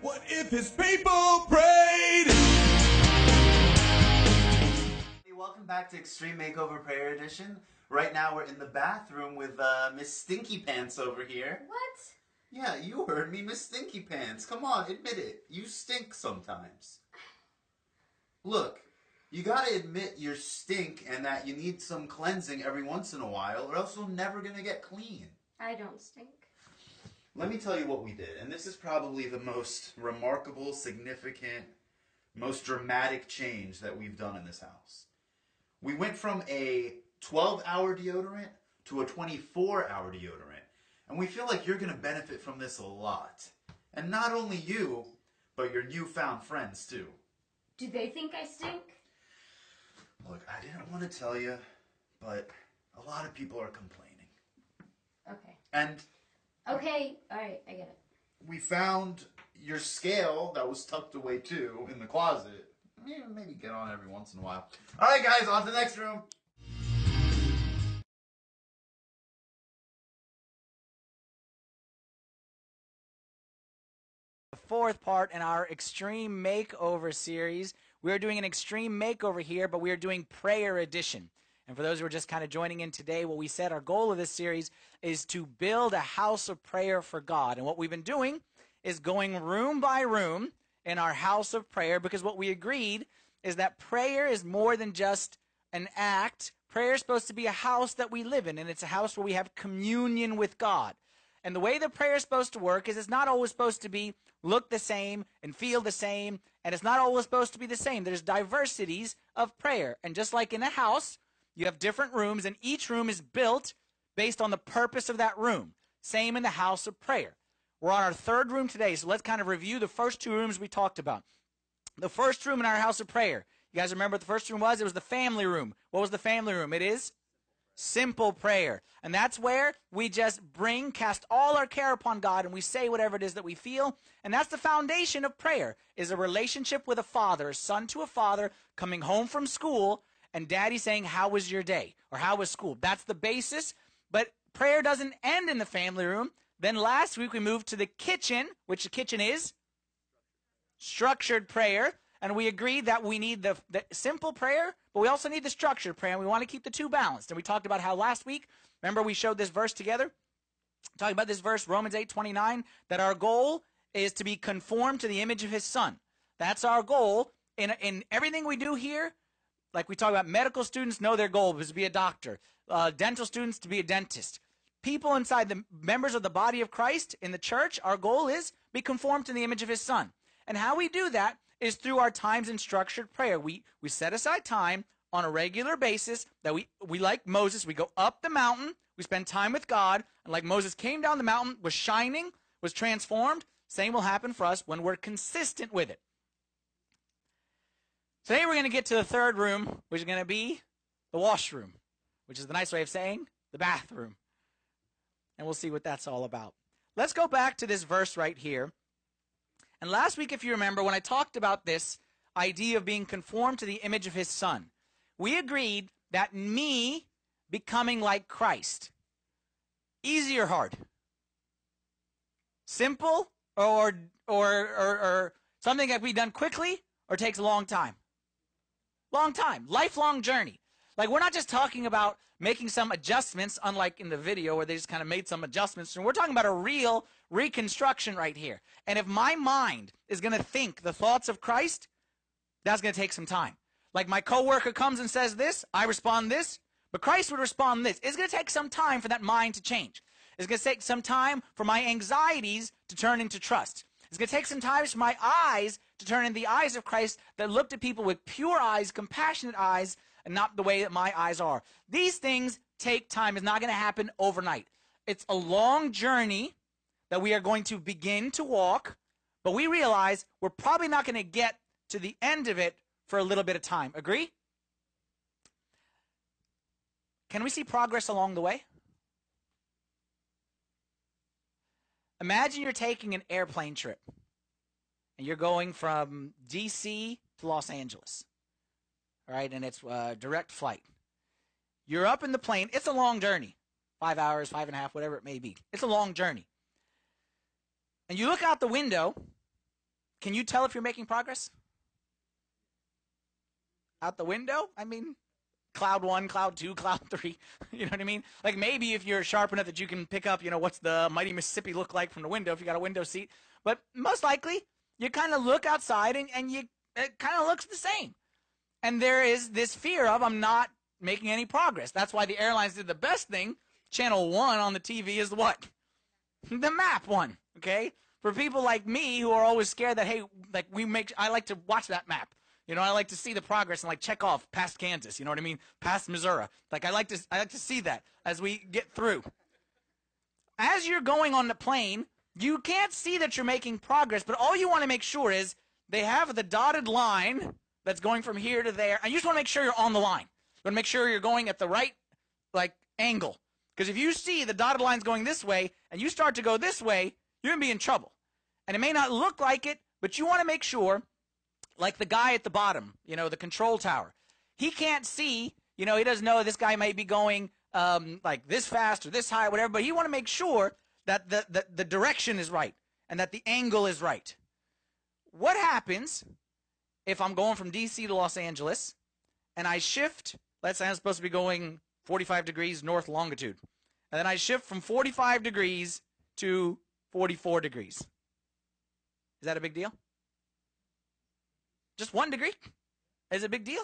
What if his people prayed? Hey, welcome back to Extreme Makeover Prayer Edition. Right now we're in the bathroom with uh, Miss Stinky Pants over here. What? Yeah, you heard me, Miss Stinky Pants. Come on, admit it. You stink sometimes. Look, you gotta admit you stink and that you need some cleansing every once in a while, or else you're never gonna get clean. I don't stink. Let me tell you what we did, and this is probably the most remarkable, significant, most dramatic change that we've done in this house. We went from a 12 hour deodorant to a 24 hour deodorant, and we feel like you're going to benefit from this a lot. And not only you, but your newfound friends too. Do they think I stink? Look, I didn't want to tell you, but a lot of people are complaining. Okay. And Okay. All right. I get it. we found your scale that was tucked away too in the closet. Yeah, maybe get on every once in a while. All right, guys, on to the next room. the fourth part in our extreme makeover series. We are doing an extreme makeover here, but we are doing prayer edition. And for those who are just kind of joining in today, what we said our goal of this series is to build a house of prayer for God. And what we've been doing is going room by room in our house of prayer because what we agreed is that prayer is more than just an act. Prayer is supposed to be a house that we live in, and it's a house where we have communion with God. And the way that prayer is supposed to work is it's not always supposed to be look the same and feel the same, and it's not always supposed to be the same. There's diversities of prayer. And just like in a house, you have different rooms, and each room is built based on the purpose of that room. Same in the house of prayer. We're on our third room today, so let's kind of review the first two rooms we talked about. The first room in our house of prayer. You guys remember what the first room was? It was the family room. What was the family room? It is simple prayer. And that's where we just bring, cast all our care upon God and we say whatever it is that we feel. And that's the foundation of prayer is a relationship with a father, a son to a father coming home from school and daddy saying, how was your day? Or how was school? That's the basis. But prayer doesn't end in the family room. Then last week we moved to the kitchen, which the kitchen is structured prayer. And we agreed that we need the, the simple prayer, but we also need the structured prayer. And we want to keep the two balanced. And we talked about how last week, remember we showed this verse together? Talking about this verse, Romans 8 29, that our goal is to be conformed to the image of his son. That's our goal. In, in everything we do here, like we talk about medical students know their goal is to be a doctor, uh, dental students to be a dentist. People inside the members of the body of Christ in the church, our goal is be conformed to the image of his son. And how we do that is through our times in structured prayer. We we set aside time on a regular basis that we we like Moses, we go up the mountain, we spend time with God, and like Moses came down the mountain, was shining, was transformed, same will happen for us when we're consistent with it. Today we're going to get to the third room, which is going to be the washroom, which is the nice way of saying the bathroom. And we'll see what that's all about. Let's go back to this verse right here. And last week, if you remember, when I talked about this idea of being conformed to the image of his son, we agreed that me becoming like Christ, easy or hard? Simple or, or, or, or something that can be done quickly or takes a long time? Long time, lifelong journey. Like we're not just talking about making some adjustments, unlike in the video where they just kind of made some adjustments. And we're talking about a real reconstruction right here. And if my mind is going to think the thoughts of Christ, that's going to take some time. Like my coworker comes and says this, I respond this, but Christ would respond this. It's going to take some time for that mind to change. It's going to take some time for my anxieties to turn into trust. It's going to take some time for my eyes to turn into the eyes of Christ that looked at people with pure eyes, compassionate eyes, and not the way that my eyes are. These things take time. It's not going to happen overnight. It's a long journey that we are going to begin to walk, but we realize we're probably not going to get to the end of it for a little bit of time. Agree? Can we see progress along the way? Imagine you're taking an airplane trip and you're going from DC to Los Angeles. right? and it's a direct flight. You're up in the plane. It's a long journey five hours, five and a half, whatever it may be. It's a long journey. And you look out the window can you tell if you're making progress? Out the window? I mean, cloud one, cloud two, cloud three. You know what I mean? Like maybe if you're sharp enough that you can pick up, you know, what's the mighty Mississippi look like from the window if you got a window seat. But most likely, you kind of look outside and, and you it kind of looks the same. And there is this fear of I'm not making any progress. That's why the airlines did the best thing. Channel one on the TV is what? The map one. Okay? For people like me who are always scared that, hey, like we make, I like to watch that map. You know, I like to see the progress and like check off past Kansas. You know what I mean? Past Missouri. Like I like to, I like to see that as we get through. As you're going on the plane, you can't see that you're making progress, but all you want to make sure is they have the dotted line that's going from here to there, and you just want to make sure you're on the line. You want to make sure you're going at the right like angle. Because if you see the dotted lines going this way and you start to go this way, you're gonna be in trouble. And it may not look like it, but you want to make sure, like the guy at the bottom, you know, the control tower, he can't see. You know, he doesn't know this guy might be going um, like this fast or this high, whatever. But he want to make sure that the, the the direction is right and that the angle is right. What happens if I'm going from DC to Los Angeles and I shift? Let's say I'm supposed to be going 45 degrees north longitude. And then I shift from 45 degrees to 44 degrees. Is that a big deal? Just one degree? Is a big deal?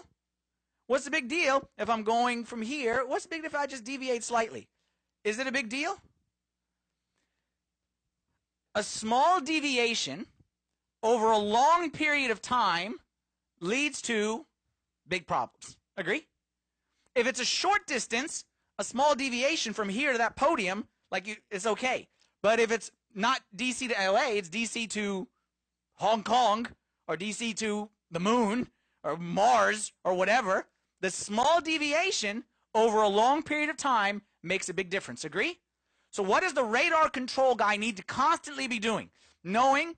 What's the big deal if I'm going from here? What's the big deal if I just deviate slightly? Is it a big deal? A small deviation over a long period of time leads to big problems. Agree? If it's a short distance, a small deviation from here to that podium, like you, it's okay. But if it's not DC to LA, it's DC to Hong Kong or DC to the moon or Mars or whatever, the small deviation over a long period of time makes a big difference. Agree? So, what does the radar control guy need to constantly be doing? Knowing,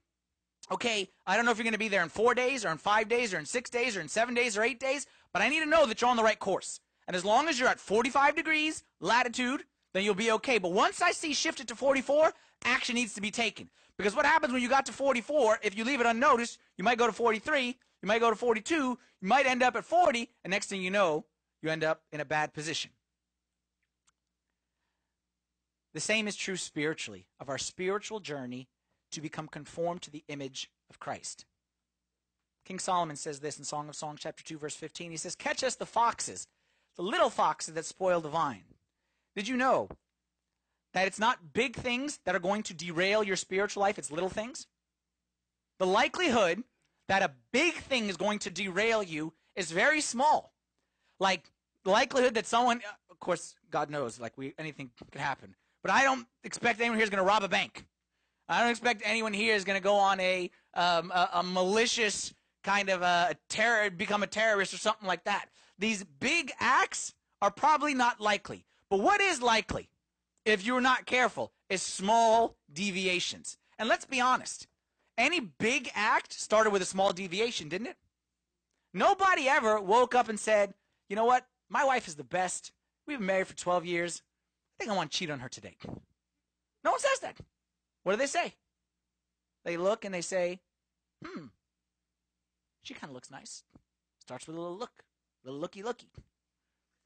okay, I don't know if you're going to be there in four days or in five days or in six days or in seven days or eight days, but I need to know that you're on the right course. And as long as you're at 45 degrees latitude, then you'll be okay. But once I see shifted to 44, action needs to be taken. Because what happens when you got to 44, if you leave it unnoticed, you might go to 43, you might go to 42, you might end up at 40, and next thing you know, you end up in a bad position. The same is true spiritually, of our spiritual journey to become conformed to the image of Christ. King Solomon says this in Song of Songs, chapter 2, verse 15. He says, Catch us the foxes, the little foxes that spoil the vine. Did you know that it's not big things that are going to derail your spiritual life, it's little things? The likelihood that a big thing is going to derail you is very small. Like likelihood that someone, of course, God knows, like we anything can happen. But I don't expect anyone here is going to rob a bank. I don't expect anyone here is going to go on a, um, a, a malicious kind of a terror, become a terrorist or something like that. These big acts are probably not likely. But what is likely, if you're not careful, is small deviations. And let's be honest, any big act started with a small deviation, didn't it? Nobody ever woke up and said, you know what? My wife is the best. We've been married for 12 years. I think I want to cheat on her today. No one says that. What do they say? They look and they say, hmm, she kind of looks nice. Starts with a little look, a little looky looky.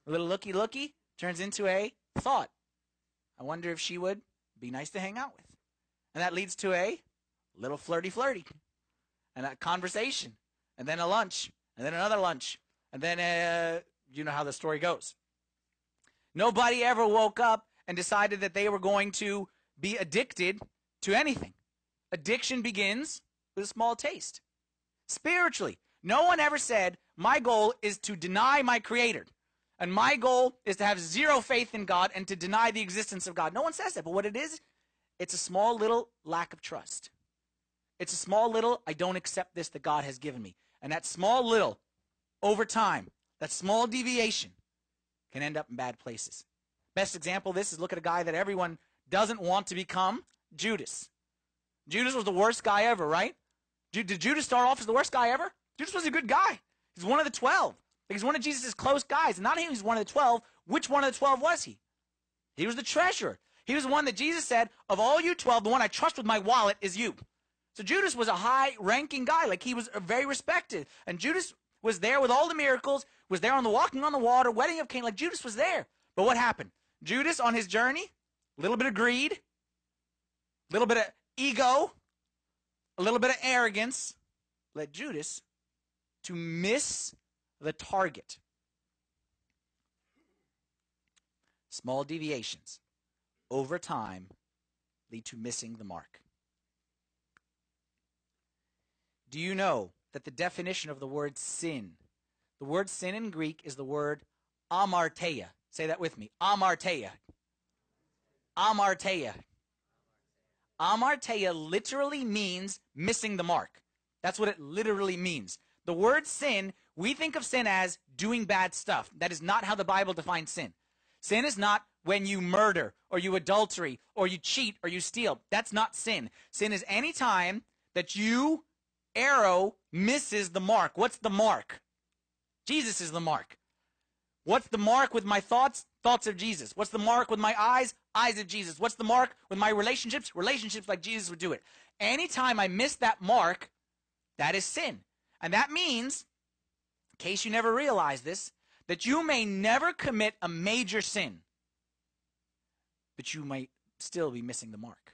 A little looky looky turns into a thought. I wonder if she would be nice to hang out with. And that leads to a little flirty flirty. And a conversation. And then a lunch. And then another lunch. And then, uh, you know how the story goes. Nobody ever woke up and decided that they were going to be addicted to anything. Addiction begins with a small taste. Spiritually, no one ever said, My goal is to deny my Creator. And my goal is to have zero faith in God and to deny the existence of God. No one says that. But what it is, it's a small little lack of trust. It's a small little, I don't accept this that God has given me. And that small little, over time, that small deviation can end up in bad places. Best example of this is look at a guy that everyone doesn't want to become Judas. Judas was the worst guy ever, right? Did Judas start off as the worst guy ever? Judas was a good guy. He's one of the 12. He's one of Jesus' close guys. And not only was one of the 12, which one of the 12 was he? He was the treasurer. He was the one that Jesus said, of all you 12, the one I trust with my wallet is you. So Judas was a high ranking guy, like he was very respected. And Judas was there with all the miracles, was there on the walking on the water, wedding of Cana, like Judas was there. But what happened? Judas on his journey, a little bit of greed, a little bit of ego, a little bit of arrogance led Judas to miss the target. Small deviations over time lead to missing the mark. Do you know that the definition of the word sin, the word sin in Greek is the word amarteia. Say that with me. Amarteia. Amarteia. Amarteia literally means missing the mark. That's what it literally means. The word sin, we think of sin as doing bad stuff. That is not how the Bible defines sin. Sin is not when you murder or you adultery or you cheat or you steal. That's not sin. Sin is any time that you arrow misses the mark. What's the mark? Jesus is the mark. What's the mark with my thoughts? Thoughts of Jesus. What's the mark with my eyes? Eyes of Jesus. What's the mark with my relationships? Relationships like Jesus would do it. Anytime I miss that mark, that is sin. And that means, in case you never realize this, that you may never commit a major sin, but you might still be missing the mark.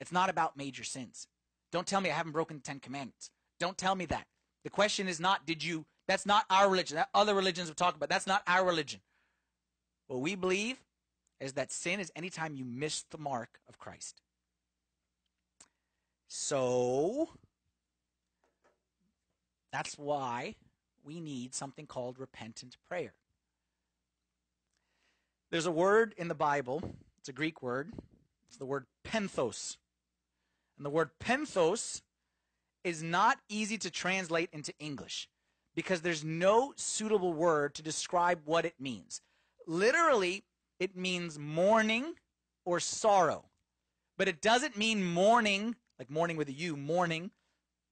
It's not about major sins. Don't tell me I haven't broken the Ten Commandments. Don't tell me that. The question is not, did you, that's not our religion. That other religions we talk about, that's not our religion. What we believe is that sin is anytime you miss the mark of Christ. So, that's why we need something called repentant prayer. There's a word in the Bible, it's a Greek word, it's the word penthos. And the word penthos is not easy to translate into English because there's no suitable word to describe what it means. Literally, it means mourning or sorrow. But it doesn't mean mourning, like mourning with a U, mourning.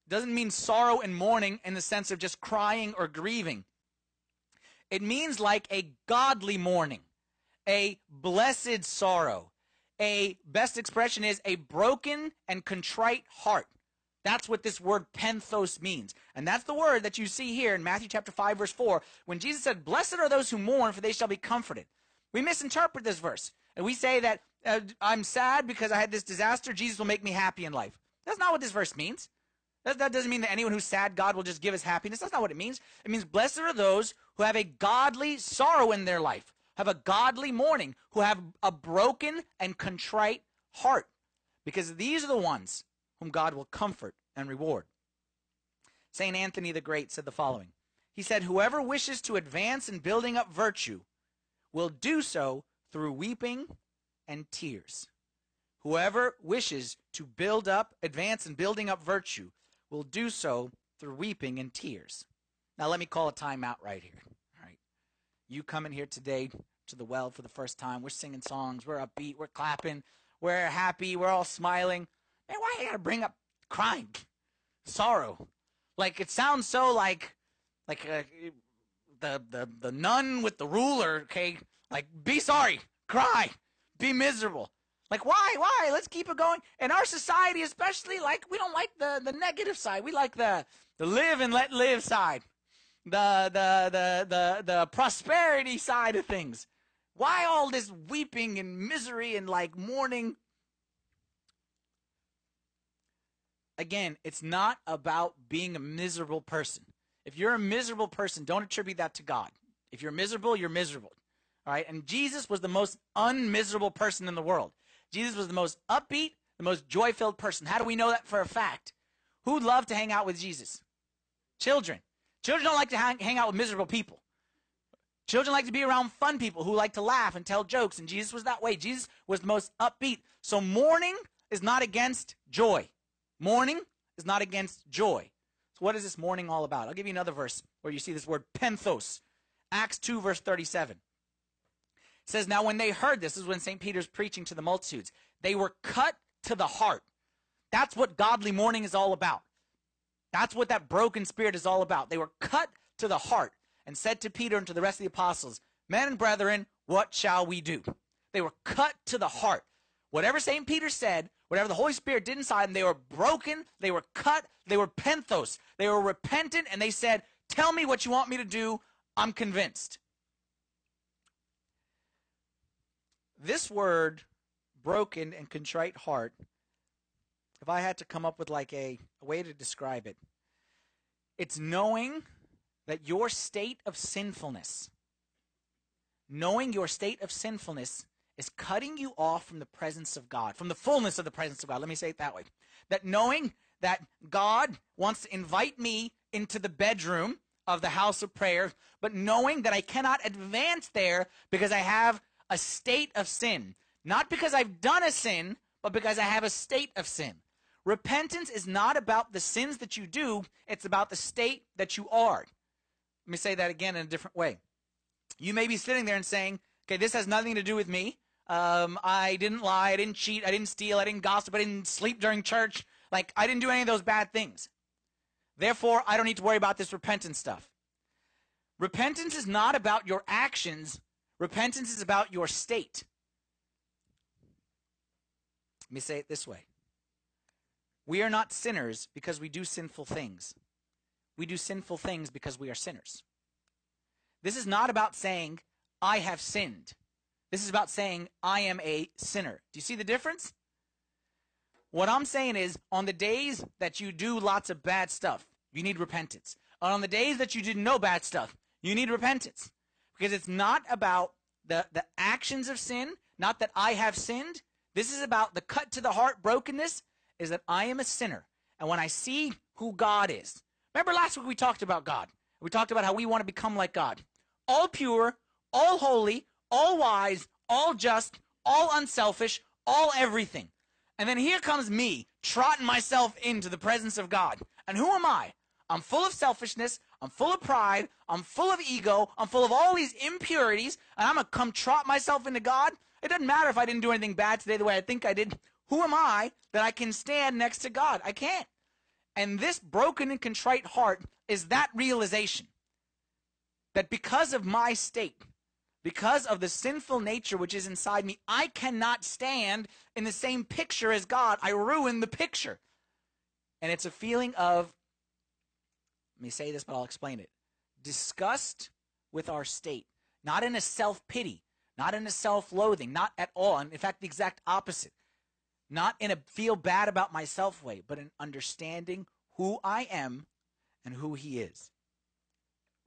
It doesn't mean sorrow and mourning in the sense of just crying or grieving. It means like a godly mourning, a blessed sorrow. A best expression is a broken and contrite heart. That's what this word penthos means. And that's the word that you see here in Matthew chapter 5 verse 4 when Jesus said, "Blessed are those who mourn for they shall be comforted." We misinterpret this verse. And we say that uh, I'm sad because I had this disaster, Jesus will make me happy in life. That's not what this verse means. That, that doesn't mean that anyone who's sad, God will just give us happiness. That's not what it means. It means blessed are those who have a godly sorrow in their life, have a godly mourning, who have a broken and contrite heart. Because these are the ones whom God will comfort and reward. St. Anthony the Great said the following He said, Whoever wishes to advance in building up virtue will do so through weeping and tears. Whoever wishes to build up, advance in building up virtue will do so through weeping and tears. Now, let me call a timeout right here. You coming here today to the well for the first time. We're singing songs. We're upbeat. We're clapping. We're happy. We're all smiling. Man, why you gotta bring up crying, sorrow? Like it sounds so like, like uh, the the the nun with the ruler. Okay, like be sorry, cry, be miserable. Like why? Why? Let's keep it going. In our society, especially, like we don't like the the negative side. We like the the live and let live side, the the the the the prosperity side of things. Why all this weeping and misery and like mourning? Again, it's not about being a miserable person. If you're a miserable person, don't attribute that to God. If you're miserable, you're miserable. All right? And Jesus was the most unmiserable person in the world. Jesus was the most upbeat, the most joy filled person. How do we know that for a fact? Who'd love to hang out with Jesus? Children. Children don't like to hang, hang out with miserable people. Children like to be around fun people who like to laugh and tell jokes, and Jesus was that way. Jesus was the most upbeat. So mourning is not against joy. Mourning is not against joy. So what is this mourning all about? I'll give you another verse where you see this word penthos. Acts 2, verse 37. It says, Now when they heard this, this is when St. Peter's preaching to the multitudes, they were cut to the heart. That's what godly mourning is all about. That's what that broken spirit is all about. They were cut to the heart and said to Peter and to the rest of the apostles, Men and brethren, what shall we do? They were cut to the heart. whatever St. Peter said, whatever the Holy Spirit did inside them, they were broken, they were cut, they were penthos, they were repentant, and they said, Tell me what you want me to do. I'm convinced. This word, broken and contrite heart, if I had to come up with like a, a way to describe it, it's knowing that your state of sinfulness, knowing your state of sinfulness is cutting you off from the presence of God, from the fullness of the presence of God. Let me say it that way. That knowing that God wants to invite me into the bedroom of the house of prayer, but knowing that I cannot advance there because I have a state of sin. Not because I've done a sin, but because I have a state of sin. Repentance is not about the sins that you do, it's about the state that you are. Let me say that again in a different way. You may be sitting there and saying, okay, this has nothing to do with me. Um, I didn't lie, I didn't cheat, I didn't steal, I didn't gossip, I didn't sleep during church. Like, I didn't do any of those bad things. Therefore, I don't need to worry about this repentance stuff. Repentance is not about your actions, repentance is about your state. Let me say it this way We are not sinners because we do sinful things, we do sinful things because we are sinners. This is not about saying, I have sinned. This is about saying, I am a sinner. Do you see the difference? What I'm saying is, on the days that you do lots of bad stuff, you need repentance. And on the days that you didn't know bad stuff, you need repentance. Because it's not about the, the actions of sin, not that I have sinned. This is about the cut to the heart brokenness, is that I am a sinner. And when I see who God is, remember last week we talked about God. We talked about how we want to become like God. All pure, all holy, all wise, all just, all unselfish, all everything. And then here comes me, trotting myself into the presence of God. And who am I? I'm full of selfishness. I'm full of pride. I'm full of ego. I'm full of all these impurities. And I'm going to come trot myself into God. It doesn't matter if I didn't do anything bad today the way I think I did. Who am I that I can stand next to God? I can't. And this broken and contrite heart is that realization that because of my state, because of the sinful nature which is inside me, I cannot stand in the same picture as God. I ruin the picture. And it's a feeling of, let me say this, but I'll explain it disgust with our state, not in a self pity, not in a self loathing, not at all. And in fact, the exact opposite. Not in a feel bad about myself way, but in understanding who I am and who He is.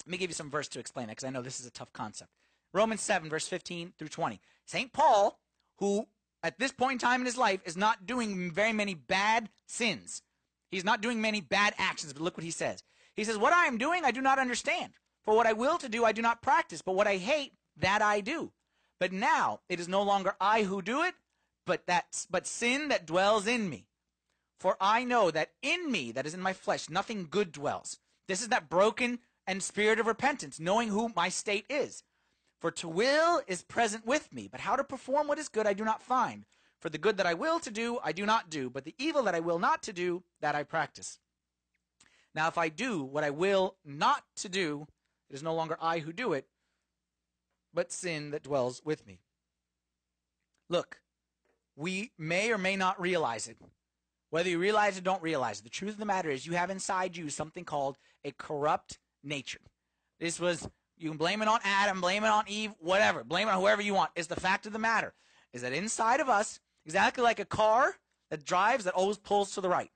Let me give you some verse to explain that because I know this is a tough concept. Romans 7, verse 15 through 20. St. Paul, who at this point in time in his life is not doing very many bad sins, he's not doing many bad actions, but look what he says. He says, What I am doing, I do not understand. For what I will to do, I do not practice. But what I hate, that I do. But now it is no longer I who do it, but that but sin that dwells in me. For I know that in me, that is in my flesh, nothing good dwells. This is that broken and spirit of repentance, knowing who my state is. For to will is present with me, but how to perform what is good I do not find. For the good that I will to do, I do not do, but the evil that I will not to do, that I practice. Now, if I do what I will not to do, it is no longer I who do it, but sin that dwells with me. Look, we may or may not realize it. Whether you realize it or don't realize it, the truth of the matter is you have inside you something called a corrupt nature. This was, you can blame it on Adam, blame it on Eve, whatever, blame it on whoever you want. Is the fact of the matter is that inside of us, exactly like a car that drives that always pulls to the right.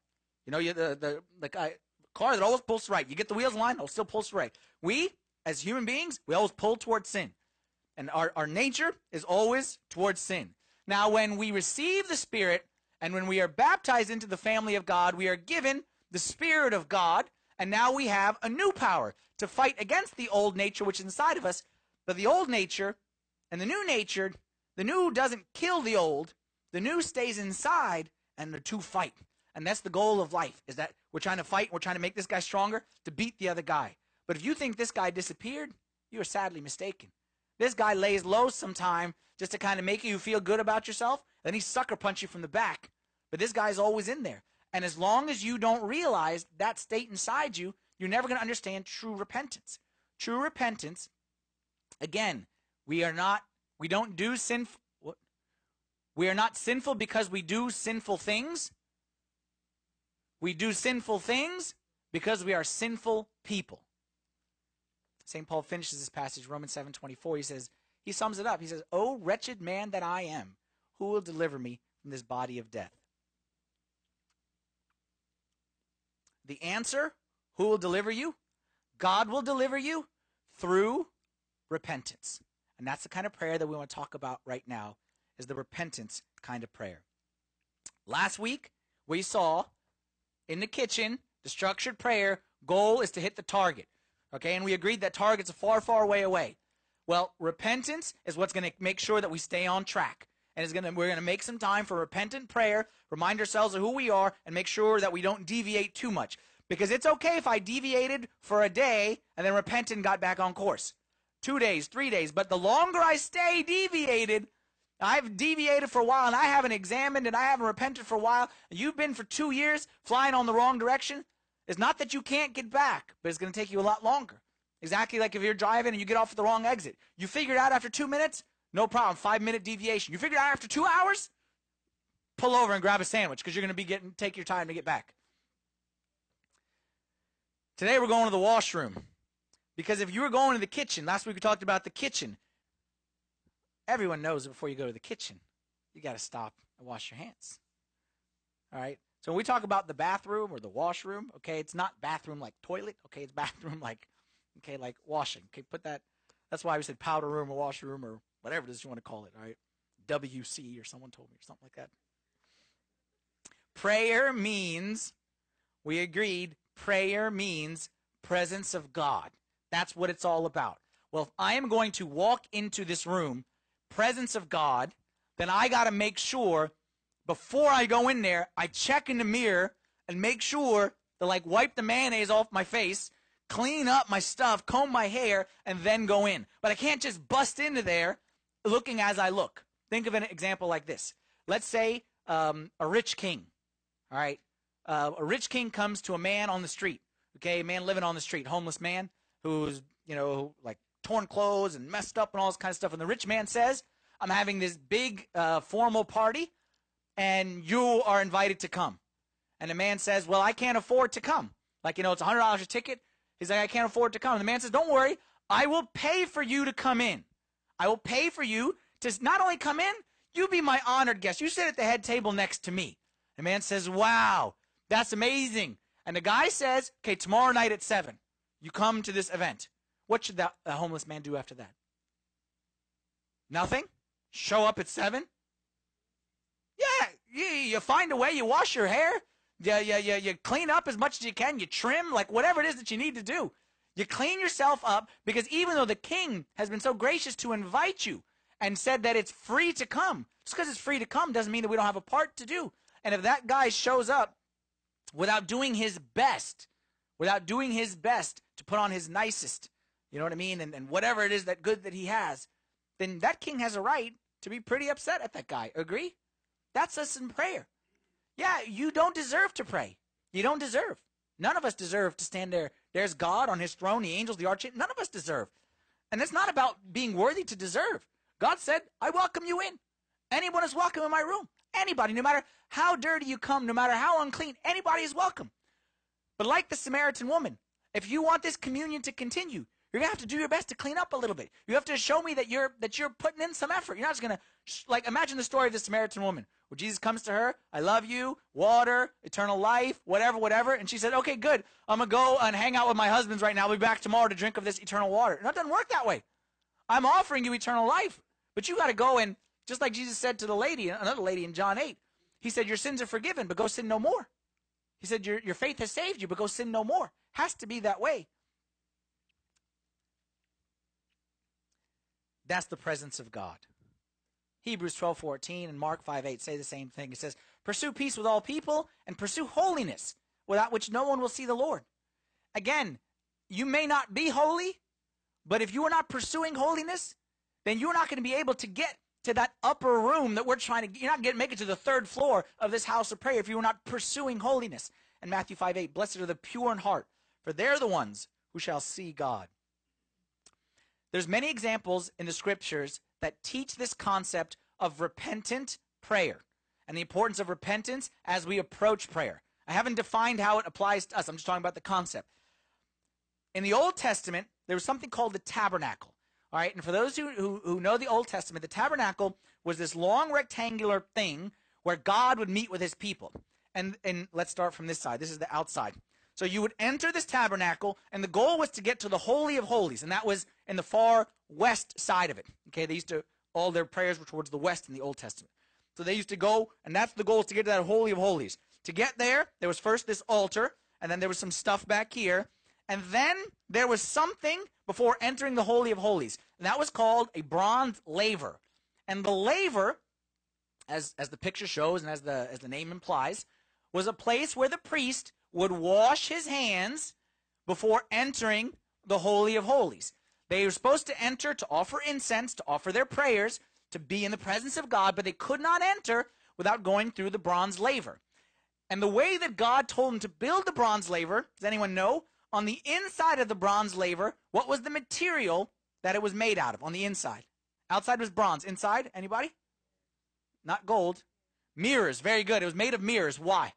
You know, you, the, the, the guy, car that always pulls to the right. You get the wheels line, it'll still pull to the right. We, as human beings, we always pull towards sin. And our, our nature is always towards sin. Now, when we receive the Spirit and when we are baptized into the family of God, we are given the Spirit of God, and now we have a new power to fight against the old nature which is inside of us. But the old nature and the new nature, the new doesn't kill the old, the new stays inside, and the two fight. And that's the goal of life, is that we're trying to fight, we're trying to make this guy stronger to beat the other guy. But if you think this guy disappeared, you are sadly mistaken. This guy lays low sometime just to kind of make you feel good about yourself, then he sucker punch you from the back. But this guy's always in there. And as long as you don't realize that state inside you, you're never going to understand true repentance. True repentance, again, we are not, we don't do sin. What? We are not sinful because we do sinful things. We do sinful things because we are sinful people. St. Paul finishes this passage, Romans 7:24. He says, he sums it up. He says, "O wretched man that I am, who will deliver me from this body of death?" The answer, who will deliver you? God will deliver you through repentance. And that's the kind of prayer that we want to talk about right now is the repentance kind of prayer. Last week, we saw in the kitchen the structured prayer goal is to hit the target. Okay, and we agreed that target's a far, far way away. Well, repentance is what's going to make sure that we stay on track. And gonna, we're going to make some time for repentant prayer, remind ourselves of who we are, and make sure that we don't deviate too much. Because it's okay if I deviated for a day and then repented and got back on course. Two days, three days. But the longer I stay deviated, I've deviated for a while and I haven't examined and I haven't repented for a while. You've been for two years flying on the wrong direction. It's not that you can't get back, but it's going to take you a lot longer. Exactly like if you're driving and you get off at the wrong exit. You figure it out after two minutes, no problem. Five minute deviation. You figure it out after two hours, pull over and grab a sandwich because you're going to be getting take your time to get back. Today we're going to the washroom. Because if you were going to the kitchen, last week we talked about the kitchen. Everyone knows that before you go to the kitchen, you got to stop and wash your hands. All right? So when we talk about the bathroom or the washroom, okay, it's not bathroom like toilet, okay, it's bathroom like okay, like washing. Okay, put that that's why we said powder room or washroom or whatever it is you want to call it, all right? WC or someone told me or something like that. Prayer means we agreed prayer means presence of God. That's what it's all about. Well, if I am going to walk into this room, presence of God, then I got to make sure before I go in there, I check in the mirror and make sure to like wipe the mayonnaise off my face, clean up my stuff, comb my hair, and then go in. But I can't just bust into there looking as I look. Think of an example like this. Let's say um, a rich king. All right. Uh, a rich king comes to a man on the street. Okay, a man living on the street, homeless man who's, you know, like torn clothes and messed up and all this kind of stuff. And the rich man says, I'm having this big uh, formal party and you are invited to come. And the man says, Well, I can't afford to come. Like, you know, it's $100 a ticket. He's like, I can't afford to come. And the man says, Don't worry, I will pay for you to come in. I will pay for you to not only come in, you be my honored guest. You sit at the head table next to me. The man says, Wow, that's amazing. And the guy says, Okay, tomorrow night at 7, you come to this event. What should that the homeless man do after that? Nothing? Show up at 7? Yeah, you, you find a way, you wash your hair, you, you, you, you clean up as much as you can, you trim, like whatever it is that you need to do. You clean yourself up because even though the king has been so gracious to invite you and said that it's free to come, just because it's free to come doesn't mean that we don't have a part to do. And if that guy shows up without doing his best, without doing his best to put on his nicest, you know what I mean, and, and whatever it is that good that he has, then that king has a right to be pretty upset at that guy. Agree? That's us in prayer. Yeah, you don't deserve to pray. You don't deserve. None of us deserve to stand there. There's God on his throne, the angels, the archangels. None of us deserve. And it's not about being worthy to deserve. God said, I welcome you in. Anyone is welcome in my room. Anybody, no matter how dirty you come, no matter how unclean, anybody is welcome. But like the Samaritan woman, if you want this communion to continue, you're gonna have to do your best to clean up a little bit. You have to show me that you're that you're putting in some effort. You're not just gonna like imagine the story of the Samaritan woman Jesus comes to her, I love you, water, eternal life, whatever, whatever, and she said, okay, good, I'm gonna go and hang out with my husbands right now. I'll be back tomorrow to drink of this eternal water. No, it doesn't work that way. I'm offering you eternal life, but you got to go and just like Jesus said to the lady, another lady in John 8, he said, Your sins are forgiven, but go sin no more. He said, Your, your faith has saved you, but go sin no more. Has to be that way. That's the presence of God. Hebrews 12:14 and Mark 5:8 say the same thing. It says, "Pursue peace with all people and pursue holiness, without which no one will see the Lord." Again, you may not be holy, but if you are not pursuing holiness, then you're not going to be able to get to that upper room that we're trying to you're not going to make it to the third floor of this house of prayer if you're not pursuing holiness. And Matthew 5:8, "Blessed are the pure in heart, for they're the ones who shall see God." There's many examples in the scriptures that teach this concept of repentant prayer and the importance of repentance as we approach prayer. I haven't defined how it applies to us. I'm just talking about the concept. In the Old Testament, there was something called the tabernacle. All right, and for those who, who, who know the Old Testament, the tabernacle was this long rectangular thing where God would meet with his people. And, and let's start from this side. This is the outside. So you would enter this tabernacle, and the goal was to get to the Holy of Holies, and that was in the far west side of it. Okay, they used to, all their prayers were towards the west in the Old Testament. So they used to go, and that's the goal is to get to that Holy of Holies. To get there, there was first this altar, and then there was some stuff back here, and then there was something before entering the Holy of Holies. And that was called a bronze laver. And the laver, as, as the picture shows and as the, as the name implies, was a place where the priest would wash his hands before entering the Holy of Holies. They were supposed to enter to offer incense, to offer their prayers, to be in the presence of God, but they could not enter without going through the bronze laver. And the way that God told them to build the bronze laver, does anyone know? On the inside of the bronze laver, what was the material that it was made out of on the inside? Outside was bronze. Inside, anybody? Not gold. Mirrors. Very good. It was made of mirrors. Why?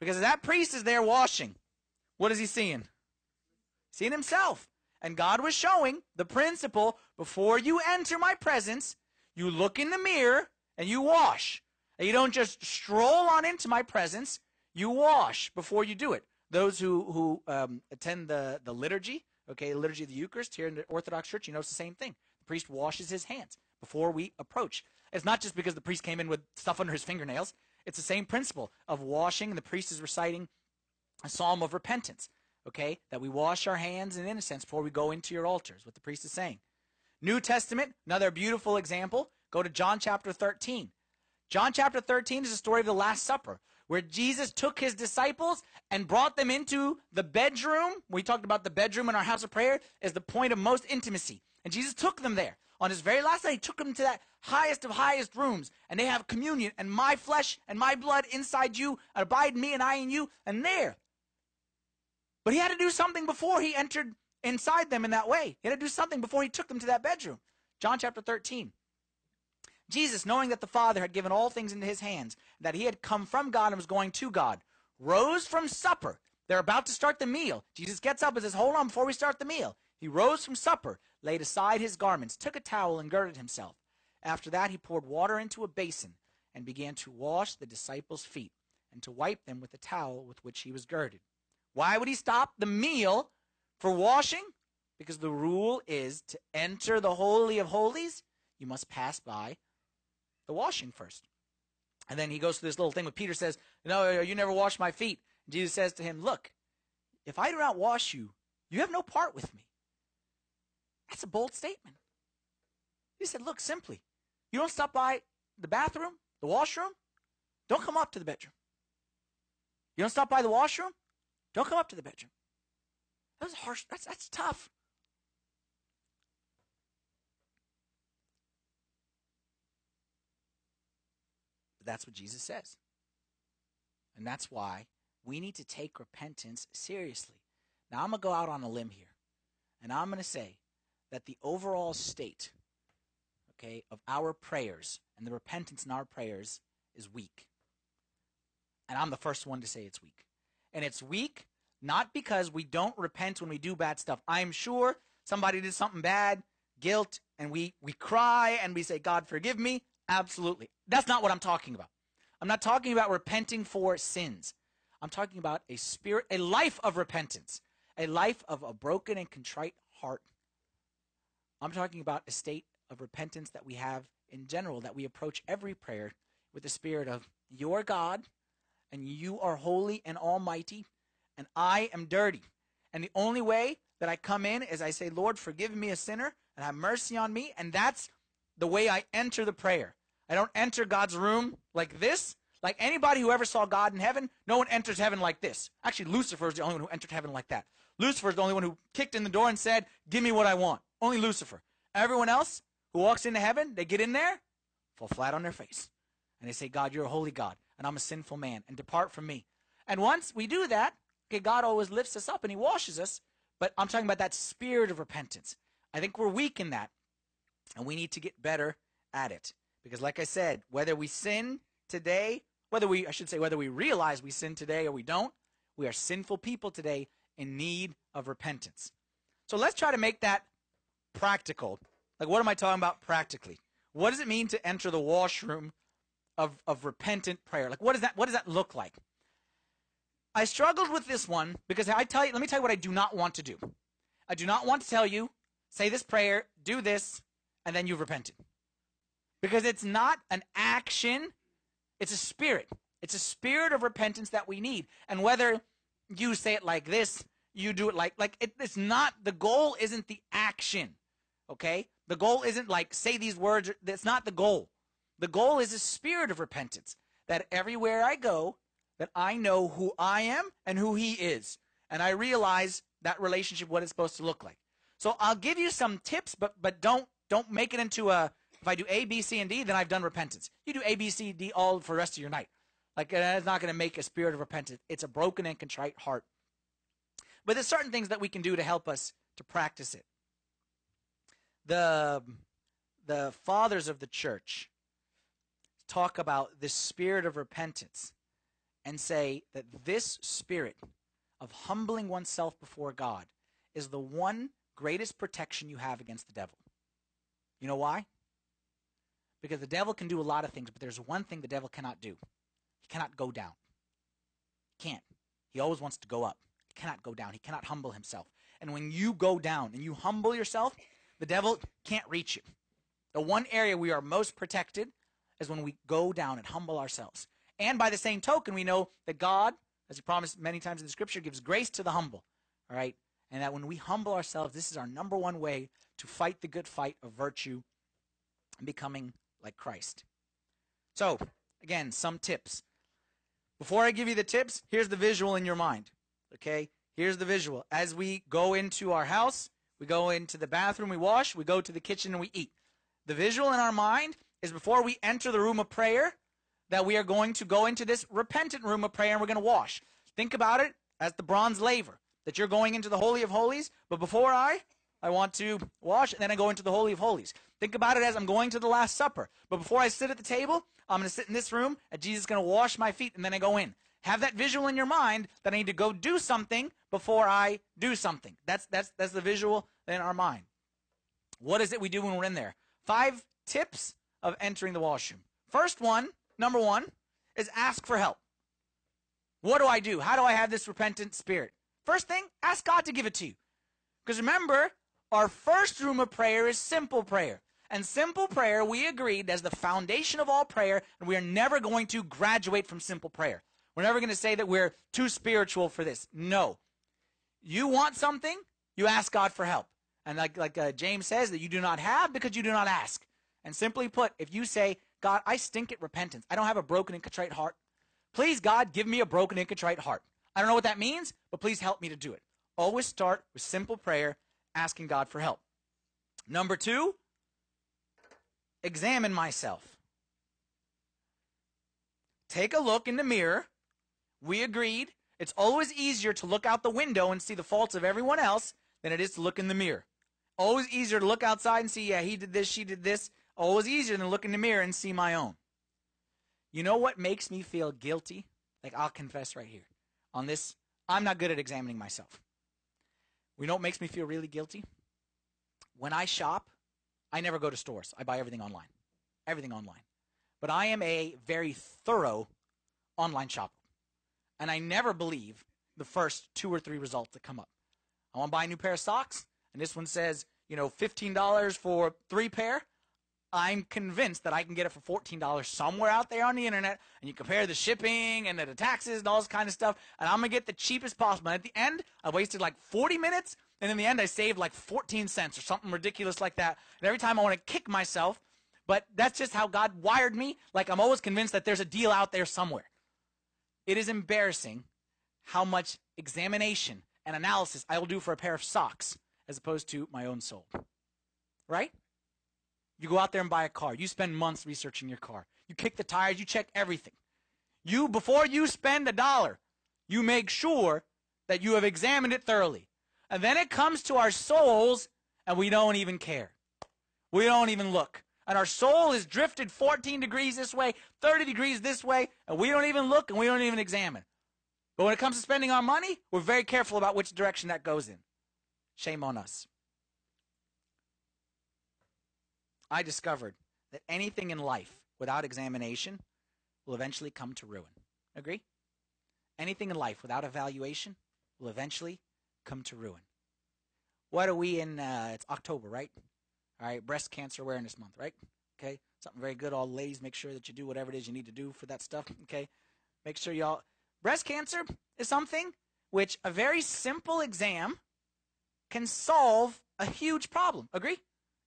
Because that priest is there washing. What is he seeing? Seeing himself. And God was showing the principle before you enter my presence, you look in the mirror and you wash. And you don't just stroll on into my presence, you wash before you do it. Those who, who um, attend the, the liturgy, okay, the liturgy of the Eucharist here in the Orthodox Church, you know it's the same thing. The priest washes his hands before we approach. It's not just because the priest came in with stuff under his fingernails. It's the same principle of washing, and the priest is reciting a psalm of repentance, okay? That we wash our hands in innocence before we go into your altars, what the priest is saying. New Testament, another beautiful example. Go to John chapter 13. John chapter 13 is the story of the Last Supper, where Jesus took his disciples and brought them into the bedroom. We talked about the bedroom in our house of prayer as the point of most intimacy. And Jesus took them there. On his very last night, he took them to that highest of highest rooms, and they have communion, and my flesh and my blood inside you, abide me, and I in you, and there. But he had to do something before he entered inside them in that way. He had to do something before he took them to that bedroom. John chapter 13. Jesus, knowing that the Father had given all things into his hands, that he had come from God and was going to God, rose from supper. They're about to start the meal. Jesus gets up and says, Hold on before we start the meal. He rose from supper, laid aside his garments, took a towel, and girded himself. After that, he poured water into a basin and began to wash the disciples' feet and to wipe them with the towel with which he was girded. Why would he stop the meal for washing? Because the rule is to enter the Holy of Holies, you must pass by the washing first. And then he goes through this little thing where Peter says, No, you never washed my feet. And Jesus says to him, Look, if I do not wash you, you have no part with me. That's a bold statement. He said, Look, simply, you don't stop by the bathroom, the washroom, don't come up to the bedroom. You don't stop by the washroom, don't come up to the bedroom. That was harsh. That's, that's tough. But that's what Jesus says. And that's why we need to take repentance seriously. Now, I'm going to go out on a limb here. And I'm going to say that the overall state, okay, of our prayers and the repentance in our prayers is weak. And I'm the first one to say it's weak. And it's weak not because we don't repent when we do bad stuff. I'm sure somebody did something bad, guilt, and we, we cry and we say, God, forgive me. Absolutely. That's not what I'm talking about. I'm not talking about repenting for sins. I'm talking about a spirit, a life of repentance, a life of a broken and contrite heart. I'm talking about a state of repentance that we have in general, that we approach every prayer with the spirit of, Your God, and you are holy and almighty, and I am dirty. And the only way that I come in is I say, Lord, forgive me a sinner and have mercy on me. And that's the way I enter the prayer. I don't enter God's room like this. Like anybody who ever saw God in heaven, no one enters heaven like this. Actually, Lucifer is the only one who entered heaven like that. Lucifer is the only one who kicked in the door and said, Give me what I want. Only Lucifer. Everyone else who walks into heaven, they get in there, fall flat on their face. And they say, God, you're a holy God, and I'm a sinful man, and depart from me. And once we do that, okay, God always lifts us up and he washes us. But I'm talking about that spirit of repentance. I think we're weak in that, and we need to get better at it Because, like I said, whether we sin today, whether we, I should say, whether we realize we sin today or we don't, we are sinful people today in need of repentance. So let's try to make that practical. Like, what am I talking about practically? What does it mean to enter the washroom of, of repentant prayer? Like, what does that, what does that look like? I struggled with this one because I tell you, let me tell you what I do not want to do. I do not want to tell you, say this prayer, do this, and then you've repented. Because it's not an action, it's a spirit. It's a spirit of repentance that we need. And whether you say it like this, you do it like like it, it's not the goal isn't the action. Okay? The goal isn't like say these words, that's not the goal. The goal is a spirit of repentance that everywhere I go, that I know who I am and who he is. And I realize that relationship what it's supposed to look like. So I'll give you some tips, but but don't don't make it into a if I do A, B, C, and D, then I've done repentance. You do A, B, C, D all for the rest of your night. Like uh, that's not going to make a spirit of repentance. It's a broken and contrite heart. But there's certain things that we can do to help us to practice it. The the fathers of the church talk about this spirit of repentance and say that this spirit of humbling oneself before God is the one greatest protection you have against the devil. You know why? Because the devil can do a lot of things, but there's one thing the devil cannot do. He cannot go down. He can't. He always wants to go up. He cannot go down. He cannot humble himself. And when you go down and you humble yourself, the devil can't reach you. The one area we are most protected is when we go down and humble ourselves. And by the same token, we know that God, as he promised many times in the scripture, gives grace to the humble. All right? And that when we humble ourselves, this is our number one way to fight the good fight of virtue and becoming like Christ. So, again, some tips. Before I give you the tips, here's the visual in your mind. Okay? Here's the visual. As we go into our house, we go into the bathroom, we wash, we go to the kitchen, and we eat. The visual in our mind is before we enter the room of prayer, that we are going to go into this repentant room of prayer and we're going to wash. Think about it as the bronze laver, that you're going into the Holy of Holies, but before I, I want to wash, and then I go into the Holy of Holies. Think about it as I'm going to the Last Supper, but before I sit at the table, I'm going to sit in this room, and Jesus is going to wash my feet, and then I go in. Have that visual in your mind that I need to go do something before I do something. That's that's that's the visual in our mind. What is it we do when we're in there? Five tips of entering the washroom. First one, number one, is ask for help. What do I do? How do I have this repentant spirit? First thing, ask God to give it to you. Because remember, our first room of prayer is simple prayer. And simple prayer, we agreed, as the foundation of all prayer, and we are never going to graduate from simple prayer. We're never going to say that we're too spiritual for this. No. You want something, you ask God for help. And like, like uh, James says, that you do not have because you do not ask. And simply put, if you say, God, I stink at repentance, I don't have a broken and contrite heart, please, God, give me a broken and contrite heart. I don't know what that means, but please help me to do it. Always start with simple prayer, asking God for help. Number two, examine myself. Take a look in the mirror. We agreed it's always easier to look out the window and see the faults of everyone else than it is to look in the mirror. Always easier to look outside and see, yeah, he did this, she did this. Always easier than look in the mirror and see my own. You know what makes me feel guilty? Like, I'll confess right here. On this, I'm not good at examining myself. You know what makes me feel really guilty? When I shop, I never go to stores. I buy everything online. Everything online. But I am a very thorough online shopper. And I never believe the first two or three results that come up. I want to buy a new pair of socks, and this one says, you know, $15 for three pair. I'm convinced that I can get it for $14 somewhere out there on the internet, and you compare the shipping and the, taxes and all this kind of stuff, and I'm going to get the cheapest possible. And at the end, I wasted like 40 minutes, and in the end, I saved like 14 cents or something ridiculous like that. And every time I want to kick myself, but that's just how God wired me. Like I'm always convinced that there's a deal out there somewhere. It is embarrassing how much examination and analysis I will do for a pair of socks as opposed to my own soul. Right? You go out there and buy a car. You spend months researching your car. You kick the tires, you check everything. You before you spend a dollar, you make sure that you have examined it thoroughly. And then it comes to our souls and we don't even care. We don't even look. And our soul is drifted 14 degrees this way, 30 degrees this way, and we don't even look and we don't even examine. But when it comes to spending our money, we're very careful about which direction that goes in. Shame on us. I discovered that anything in life without examination will eventually come to ruin. Agree? Anything in life without evaluation will eventually come to ruin. What are we in? Uh, it's October, right? All right, Breast Cancer Awareness Month, right? Okay, something very good. All ladies, make sure that you do whatever it is you need to do for that stuff. Okay, make sure y'all. Breast cancer is something which a very simple exam can solve a huge problem. Agree?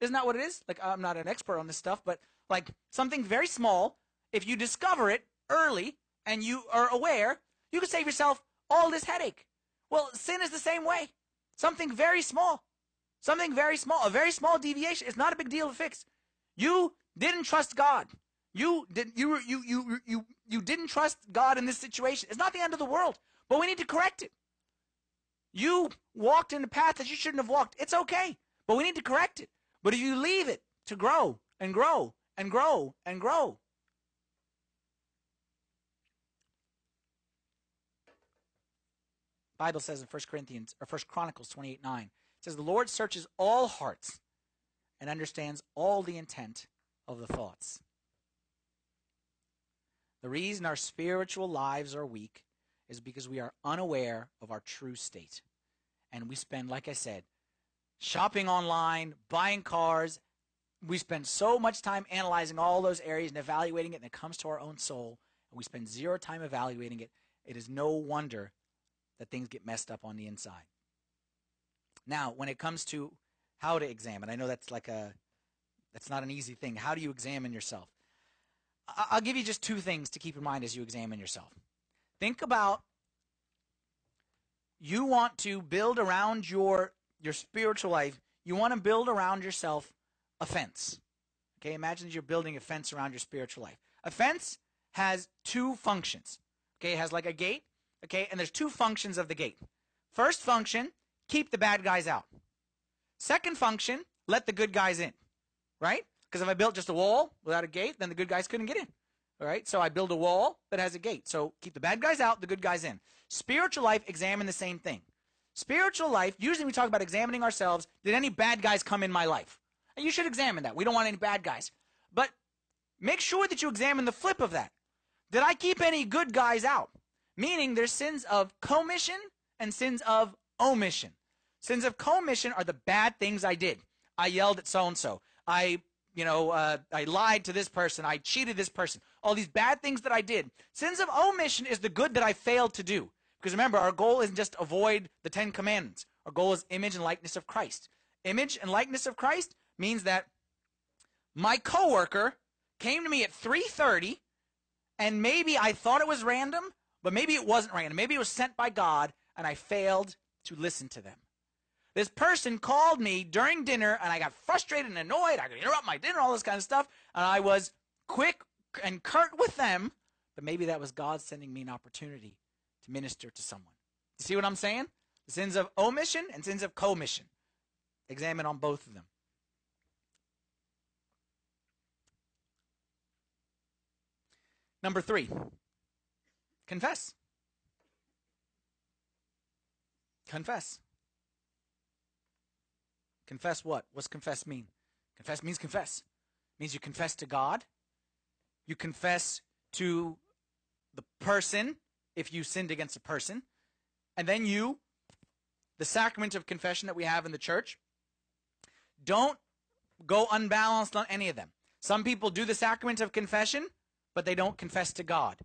Isn't that what it is? Like, I'm not an expert on this stuff, but like something very small, if you discover it early and you are aware, you can save yourself all this headache. Well, sin is the same way. Something very small. Something very small. A very small deviation. It's not a big deal to fix. You didn't trust God. You did you you you you you didn't trust God in this situation. It's not the end of the world, but we need to correct it. You walked in the path that you shouldn't have walked. It's okay, but we need to correct it. But if you leave it to grow and grow and grow and grow, Bible says in 1 Corinthians or 1 Chronicles 28 9, it says, The Lord searches all hearts and understands all the intent of the thoughts. The reason our spiritual lives are weak is because we are unaware of our true state. And we spend, like I said, shopping online, buying cars. We spend so much time analyzing all those areas and evaluating it, and it comes to our own soul, and we spend zero time evaluating it. It is no wonder that things get messed up on the inside. Now, when it comes to how to examine, I know that's like a that's not an easy thing. How do you examine yourself? I'll give you just two things to keep in mind as you examine yourself. Think about you want to build around your your spiritual life. You want to build around yourself a fence. Okay, imagine you're building a fence around your spiritual life. A fence has two functions. Okay, it has like a gate Okay, and there's two functions of the gate. First function, keep the bad guys out. Second function, let the good guys in. Right? Because if I built just a wall without a gate, then the good guys couldn't get in. All right? So I build a wall that has a gate. So keep the bad guys out, the good guys in. Spiritual life, examine the same thing. Spiritual life, usually we talk about examining ourselves. Did any bad guys come in my life? And you should examine that. We don't want any bad guys. But make sure that you examine the flip of that. Did I keep any good guys out? Meaning there's sins of commission and sins of omission. Sins of commission are the bad things I did. I yelled at so and so. I, you know, uh, I lied to this person. I cheated this person. All these bad things that I did. Sins of omission is the good that I failed to do. Because remember, our goal isn't just avoid the Ten Commandments. Our goal is image and likeness of Christ. Image and likeness of Christ means that my coworker came to me at 3:30 and maybe I thought it was random, but maybe it wasn't random. Maybe it was sent by God, and I failed to listen to them. This person called me during dinner, and I got frustrated and annoyed. I could interrupt my dinner, all this kind of stuff. And I was quick and curt with them, but maybe that was God sending me an opportunity to minister to someone. You see what I'm saying? The sins of omission and sins of commission. Examine on both of them. Number three, Confess. Confess. Confess what? What's confess mean? Confess means confess. It means you confess to God. You confess to the person if you sinned against a person. And then you, the sacrament of confession that we have in the church, don't go unbalanced on any of them. Some people do the sacrament of confession, but they don't confess to God.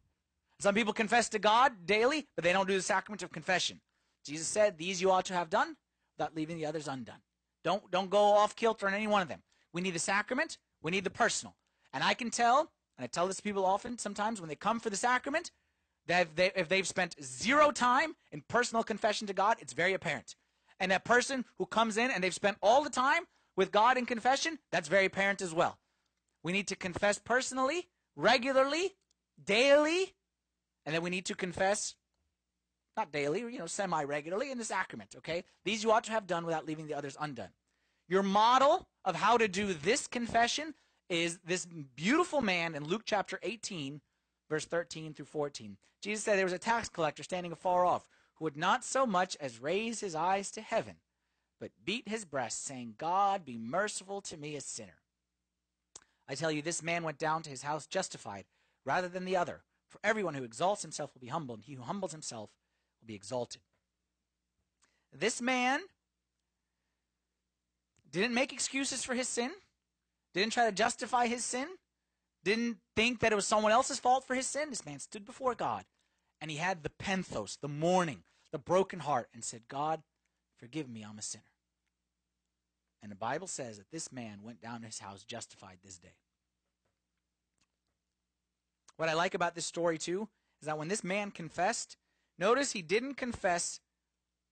Some people confess to God daily, but they don't do the sacrament of confession. Jesus said, These you ought to have done without leaving the others undone. Don't, don't go off kilter on any one of them. We need the sacrament, we need the personal. And I can tell, and I tell this to people often sometimes when they come for the sacrament, that if, they, if they've spent zero time in personal confession to God, it's very apparent. And that person who comes in and they've spent all the time with God in confession, that's very apparent as well. We need to confess personally, regularly, daily, and then we need to confess, not daily, you know, semi regularly in the sacrament, okay? These you ought to have done without leaving the others undone. Your model of how to do this confession is this beautiful man in Luke chapter 18, verse 13 through 14. Jesus said there was a tax collector standing afar off who would not so much as raise his eyes to heaven, but beat his breast, saying, God, be merciful to me, a sinner. I tell you, this man went down to his house justified rather than the other. For everyone who exalts himself will be humbled, and he who humbles himself will be exalted. This man didn't make excuses for his sin, didn't try to justify his sin, didn't think that it was someone else's fault for his sin. This man stood before God and he had the penthos, the mourning, the broken heart, and said, God, forgive me, I'm a sinner. And the Bible says that this man went down to his house justified this day. What I like about this story, too, is that when this man confessed, notice he didn't confess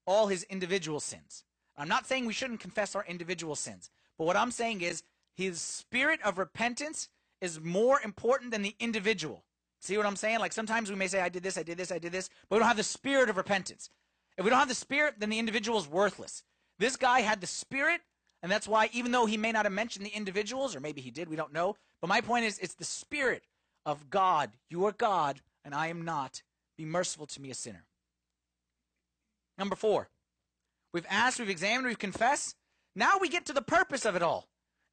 all his individual sins. I'm not saying we shouldn't confess our individual sins, but what I'm saying is his spirit of repentance is more important than the individual. See what I'm saying? Like sometimes we may say, I did this, I did this, I did this, but we don't have the spirit of repentance. If we don't have the spirit, then the individual is worthless. This guy had the spirit, and that's why, even though he may not have mentioned the individuals, or maybe he did, we don't know. But my point is, it's the spirit of God. You are God, and I am not. Be merciful to me, a sinner. Number four, we've asked, we've examined, we've confessed. Now we get to the purpose of it all.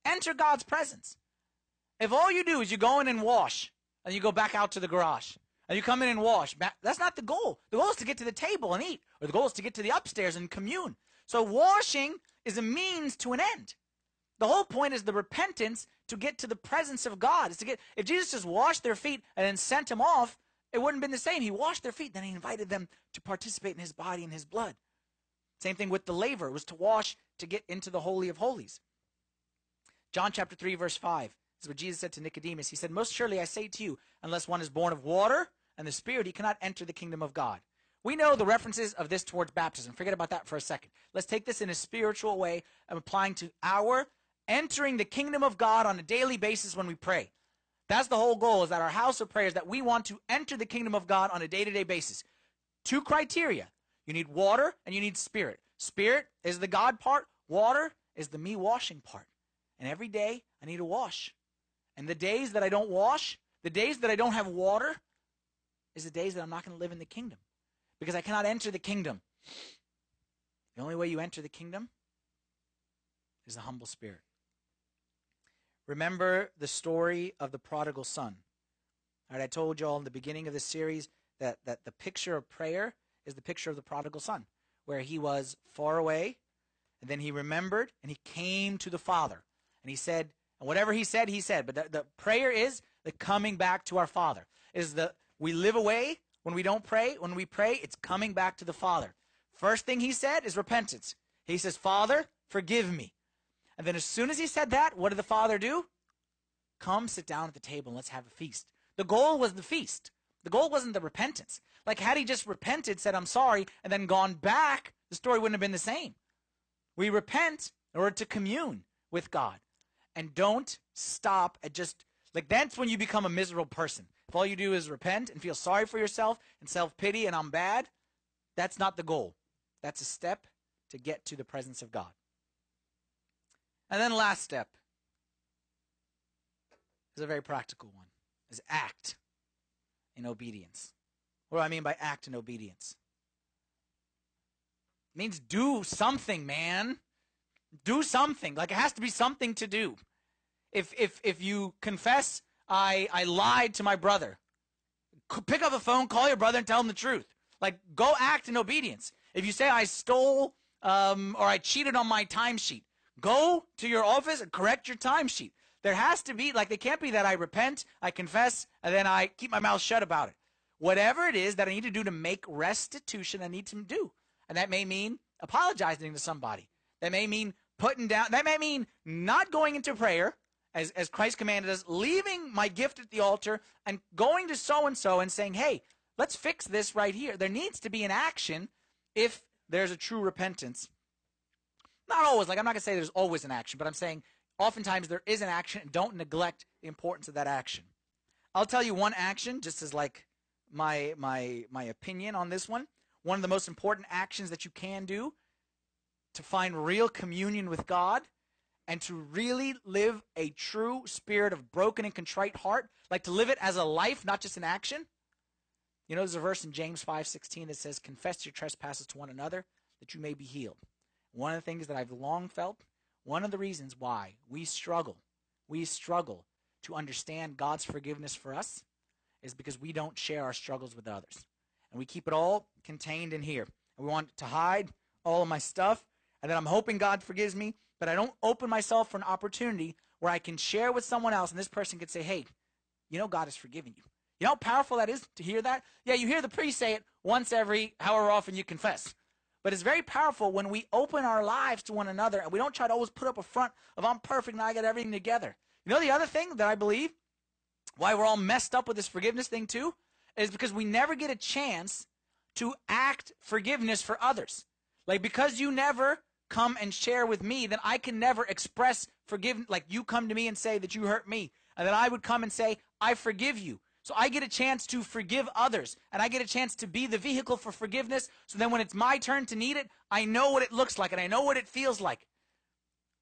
Enter God's presence. If all you do is you go in and wash, and you go back out to the garage, and you come in and wash, that's not the goal. The goal is to get to the table and eat, or the goal is to get to the upstairs and commune. So washing is a means to an end. The whole point is the repentance to get to the presence of God. Is to get if Jesus just washed their feet and then sent them off, it wouldn't have been the same. He washed their feet, then he invited them to participate in his body and his blood. Same thing with the laver, it was to wash to get into the Holy of Holies. John chapter 3, verse 5. This is what Jesus said to Nicodemus. He said, Most surely I say to you, unless one is born of water and the Spirit, he cannot enter the kingdom of God. We know the references of this towards baptism. Forget about that for a second. Let's take this in a spiritual way of applying to our entering the kingdom of God on a daily basis when we pray. That's the whole goal is that our house of prayer is that we want to enter the kingdom of God on a day-to-day basis. Two criteria. You need water and you need spirit. Spirit is the God part. Water is the me washing part. And every day I need to wash. And the days that I don't wash, the days that I don't have water, is the days that I'm not going to live in the kingdom. Because I cannot enter the kingdom. The only way you enter the kingdom is the humble spirit. Remember the story of the prodigal son. All right, I told you all in the beginning of this series that, that the picture of prayer is the picture of the prodigal son, where he was far away, and then he remembered, and he came to the Father. And he said, and whatever he said, he said. But the, the prayer is the coming back to our Father. Is the we live away when we don't pray. When we pray, it's coming back to the Father. First thing he said is repentance. He says, Father, forgive me. And then as soon as he said that, what did the father do? Come sit down at the table and let's have a feast. The goal was the feast. The goal wasn't the repentance. Like had he just repented, said, I'm sorry, and then gone back, the story wouldn't have been the same. We repent in order to commune with God. And don't stop at just, like, that's when you become a miserable person. If all you do is repent and feel sorry for yourself and self pity and I'm bad, that's not the goal. That's a step to get to the presence of God. And then last step is a very practical one. Is act in obedience. What do I mean by act in obedience? It means do something, man. Do something. Like it has to be something to do. If if if you confess I I lied to my brother, pick up the phone, call your brother, and tell him the truth. Like go act in obedience. If you say I stole um, or I cheated on my timesheet, Go to your office and correct your timesheet. There has to be, like, it can't be that I repent, I confess, and then I keep my mouth shut about it. Whatever it is that I need to do to make restitution, I need to do. And that may mean apologizing to somebody. That may mean putting down, that may mean not going into prayer, as, as Christ commanded us, leaving my gift at the altar and going to so and so and saying, hey, let's fix this right here. There needs to be an action if there's a true repentance not always. Like I'm not gonna say there's always an action, but I'm saying oftentimes there is an action. And don't neglect the importance of that action. I'll tell you one action, just as like my my my opinion on this one. One of the most important actions that you can do to find real communion with God and to really live a true spirit of broken and contrite heart, like to live it as a life, not just an action. You know, there's a verse in James 5:16 that says, "Confess your trespasses to one another, that you may be healed." One of the things that I've long felt, one of the reasons why we struggle, we struggle to understand God's forgiveness for us, is because we don't share our struggles with others, and we keep it all contained in here. And we want to hide all of my stuff, and then I'm hoping God forgives me, but I don't open myself for an opportunity where I can share with someone else, and this person could say, "Hey, you know God has forgiven you." You know how powerful that is to hear that? Yeah, you hear the priest say it once every however often you confess. But it's very powerful when we open our lives to one another and we don't try to always put up a front of I'm perfect and I got everything together. You know the other thing that I believe why we're all messed up with this forgiveness thing too is because we never get a chance to act forgiveness for others. Like because you never come and share with me, then I can never express forgiveness. Like you come to me and say that you hurt me, and then I would come and say I forgive you. So I get a chance to forgive others and I get a chance to be the vehicle for forgiveness. So then when it's my turn to need it, I know what it looks like and I know what it feels like.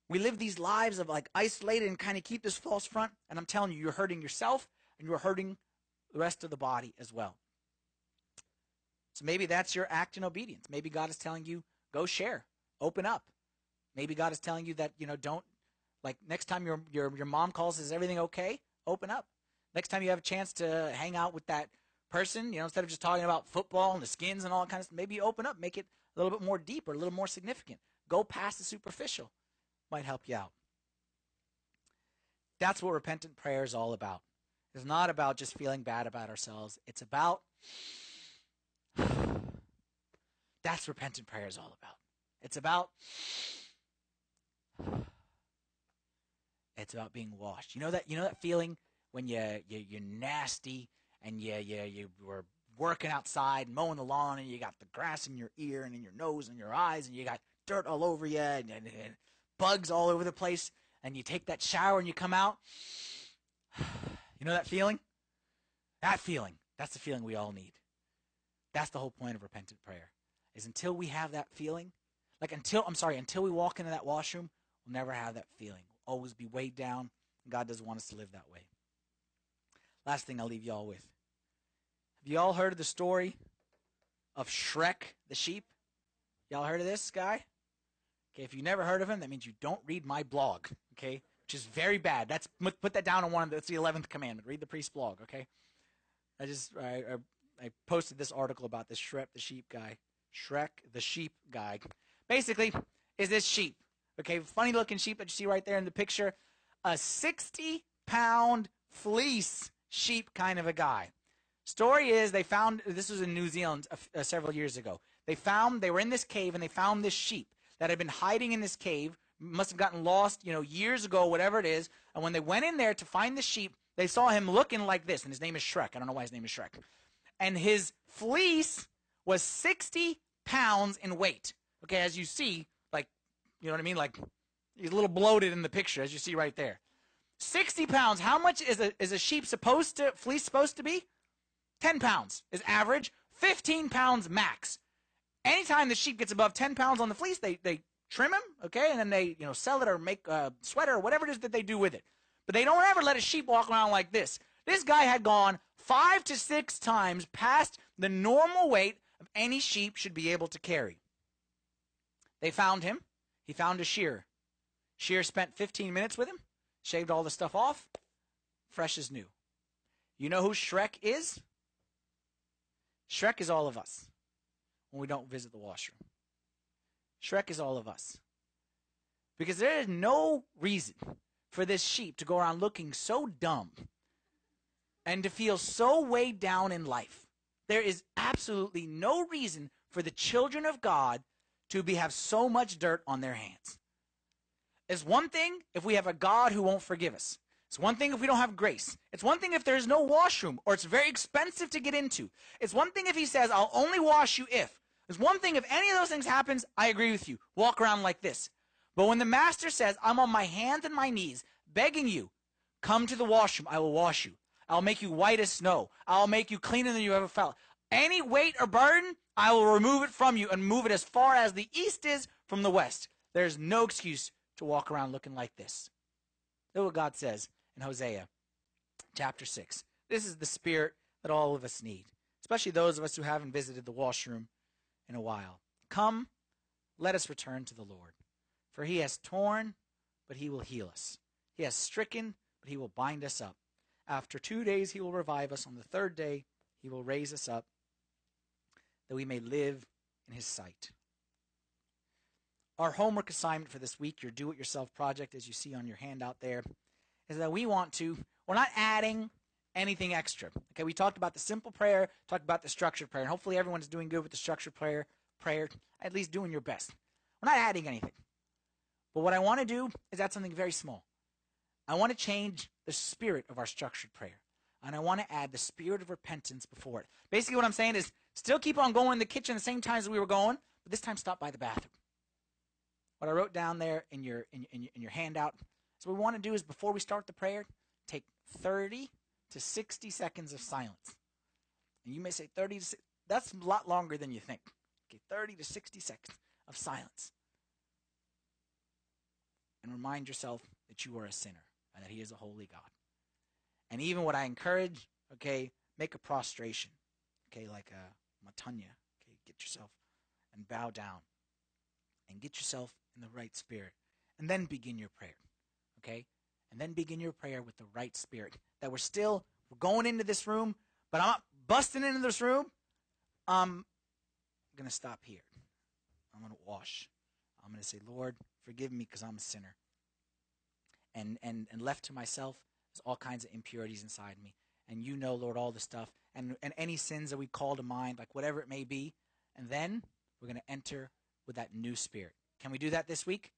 We live these lives of like isolated and kind of keep this false front. And I'm telling you, you're hurting yourself and you're hurting the rest of the body as well. So maybe that's your act in obedience. Maybe God is telling you, go share, open up. Maybe God is telling you that, you know, don't like next time your your your mom calls, is everything okay? Open up. Next time you have a chance to hang out with that person, you know, instead of just talking about football and the skins and all that kind of stuff, maybe open up, make it a little bit more deep or a little more significant. Go past the superficial. Might help you out. That's what repentant prayer is all about. It's not about just feeling bad about ourselves. It's about that's repentant prayer is all about. It's about it's about being washed. You know that you know that feeling when you, you you're nasty and you you you were working outside mowing the lawn and you got the grass in your ear and in your nose and your eyes and you got dirt all over you and, and, and bugs all over the place and you take that shower and you come out. You know that feeling? That feeling. That's the feeling we all need. That's the whole point of repentant prayer. Is until we have that feeling, like until I'm sorry, until we walk into that washroom, we'll never have that feeling. We'll always be weighed down. God doesn't want us to live that way. Last thing I'll leave y'all with. Have y'all heard of the story of Shrek the sheep? Y'all heard of this guy? Okay, if you never heard of him, that means you don't read my blog, okay? Which is very bad. That's put that down on one of the, that's the 11th commandment. Read the priest blog, okay? I just I, I, I posted this article about this Shrek the sheep guy. Shrek the sheep guy. Basically, is this sheep. Okay, funny looking sheep that you see right there in the picture. A 60 pound fleece sheep kind of a guy. Story is they found this was in New Zealand uh, several years ago. They found they were in this cave and they found this sheep that had been hiding in this cave. Must have gotten lost, you know, years ago, whatever it is. And when they went in there to find the sheep, they saw him looking like this, and his name is Shrek. I don't know why his name is Shrek. And his fleece was 60 pounds in weight. Okay, as you see, like, you know what I mean? Like, he's a little bloated in the picture, as you see right there. 60 pounds. How much is a, is a sheep supposed to, fleece supposed to be? 10 pounds is average, 15 pounds max. Anytime the sheep gets above 10 pounds on the fleece, they, they trim him, okay, and then they, you know, sell it or make a sweater or whatever it is that they do with it. But they don't ever let a sheep walk around like this. This guy had gone five to six times past the normal weight of any sheep should be able to carry. They found him. He found a shearer. Shearer spent 15 minutes with him, shaved all the stuff off, fresh as new. You know who Shrek is? Shrek is all of us when we don't visit the washroom. Shrek is all of us. Because there is no reason for this sheep to go around looking so dumb and to feel so weighed down in life. There is absolutely no reason for the children of God to be have so much dirt on their hands. It's one thing if we have a God who won't forgive us. It's one thing if we don't have grace. It's one thing if there's no washroom or it's very expensive to get into. It's one thing if he says, I'll only wash you if. It's one thing if any of those things happens, I agree with you. Walk around like this. But when the master says, I'm on my hands and my knees, begging you, come to the washroom, I will wash you. I'll make you white as snow. I'll make you cleaner than you ever felt. Any weight or burden, I will remove it from you and move it as far as the east is from the west. There's no excuse to walk around looking like this. Look what God says in Hosea chapter 6. This is the spirit that all of us need, especially those of us who haven't visited the washroom in a while. Come, let us return to the Lord. For he has torn, but he will heal us. He has stricken, but he will bind us up. After two days, he will revive us. On the third day, he will raise us up, that we may live in his sight. Our homework assignment for this week, your do it yourself project, as you see on your handout there, is that we want to, we're not adding anything extra. Okay, we talked about the simple prayer, talked about the structured prayer, and hopefully everyone's doing good with the structured prayer, prayer, at least doing your best. We're not adding anything. But what I want to do is add something very small. I want to change the spirit of our structured prayer. And I want to add the spirit of repentance before it. Basically, what I'm saying is still keep on going in the kitchen the same times we were going, but this time stop by the bathroom. What I wrote down there in your, in, in, in your handout. So, what we want to do is before we start the prayer, take 30 to 60 seconds of silence. And you may say 30 to 60, that's a lot longer than you think. Okay, 30 to 60 seconds of silence. And remind yourself that you are a sinner and that He is a holy God. And even what I encourage, okay, make a prostration, okay, like a matanya, okay, get yourself and bow down and get yourself in the right spirit. And then begin your prayer, okay? And then begin your prayer with the right spirit. That we're still, we're going into this room, but I'm not busting into this room. I'm going to stop here. I'm going to wash. I'm going to say, Lord, forgive me because I'm a sinner. And, and, and left to myself, there's all kinds of impurities inside me. And you know, Lord, all the stuff. And, and any sins that we call to mind, like whatever it may be. And then we're going to enter with that new spirit. Can we do that this week?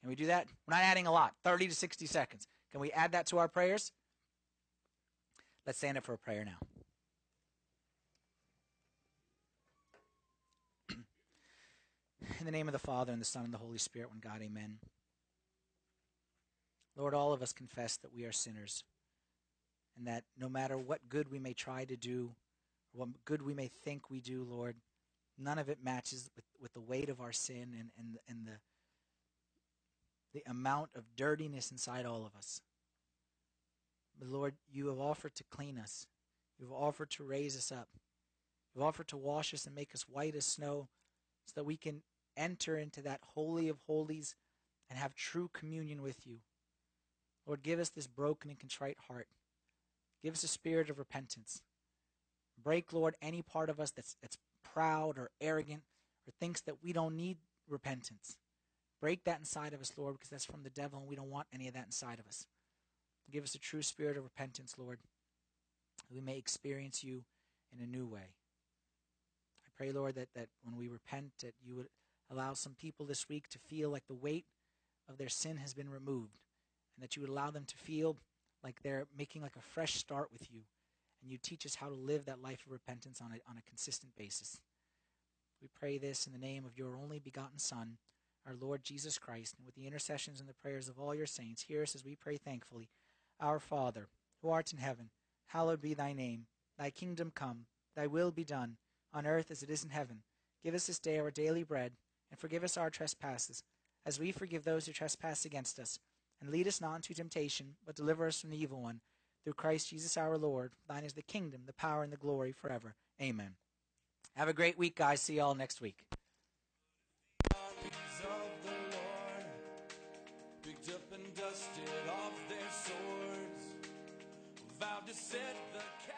Can we do that? We're not adding a lot, 30 to 60 seconds. Can we add that to our prayers? Let's stand up for a prayer now. In the name of the Father, and the Son, and the Holy Spirit, one God, amen. Lord, all of us confess that we are sinners, and that no matter what good we may try to do, or what good we may think we do, Lord, none of it matches with, with the weight of our sin and, and, and the, the amount of dirtiness inside all of us. But Lord, you have offered to clean us. You've offered to raise us up. You've offered to wash us and make us white as snow so that we can enter into that holy of holies and have true communion with you. Lord, give us this broken and contrite heart. Give us a spirit of repentance. Break, Lord, any part of us that's, that's proud or arrogant or thinks that we don't need repentance. Break that inside of us, Lord, because that's from the devil and we don't want any of that inside of us. Give us a true spirit of repentance, Lord, that we may experience you in a new way. I pray, Lord, that, that when we repent, that you would allow some people this week to feel like the weight of their sin has been removed, and that you would allow them to feel like they're making like a fresh start with you, and you teach us how to live that life of repentance on a, on a consistent basis. We pray this in the name of your only begotten Son, our Lord Jesus Christ, and with the intercessions and the prayers of all your saints, hear us as we pray thankfully. Our Father, who art in heaven, hallowed be thy name. Thy kingdom come, thy will be done, on earth as it is in heaven. Give us this day our daily bread, and forgive us our trespasses, as we forgive those who trespass against us. And lead us not into temptation, but deliver us from the evil one. Through Christ Jesus our Lord, thine is the kingdom, the power, and the glory forever. Amen. Have a great week, guys. See you all next week. set the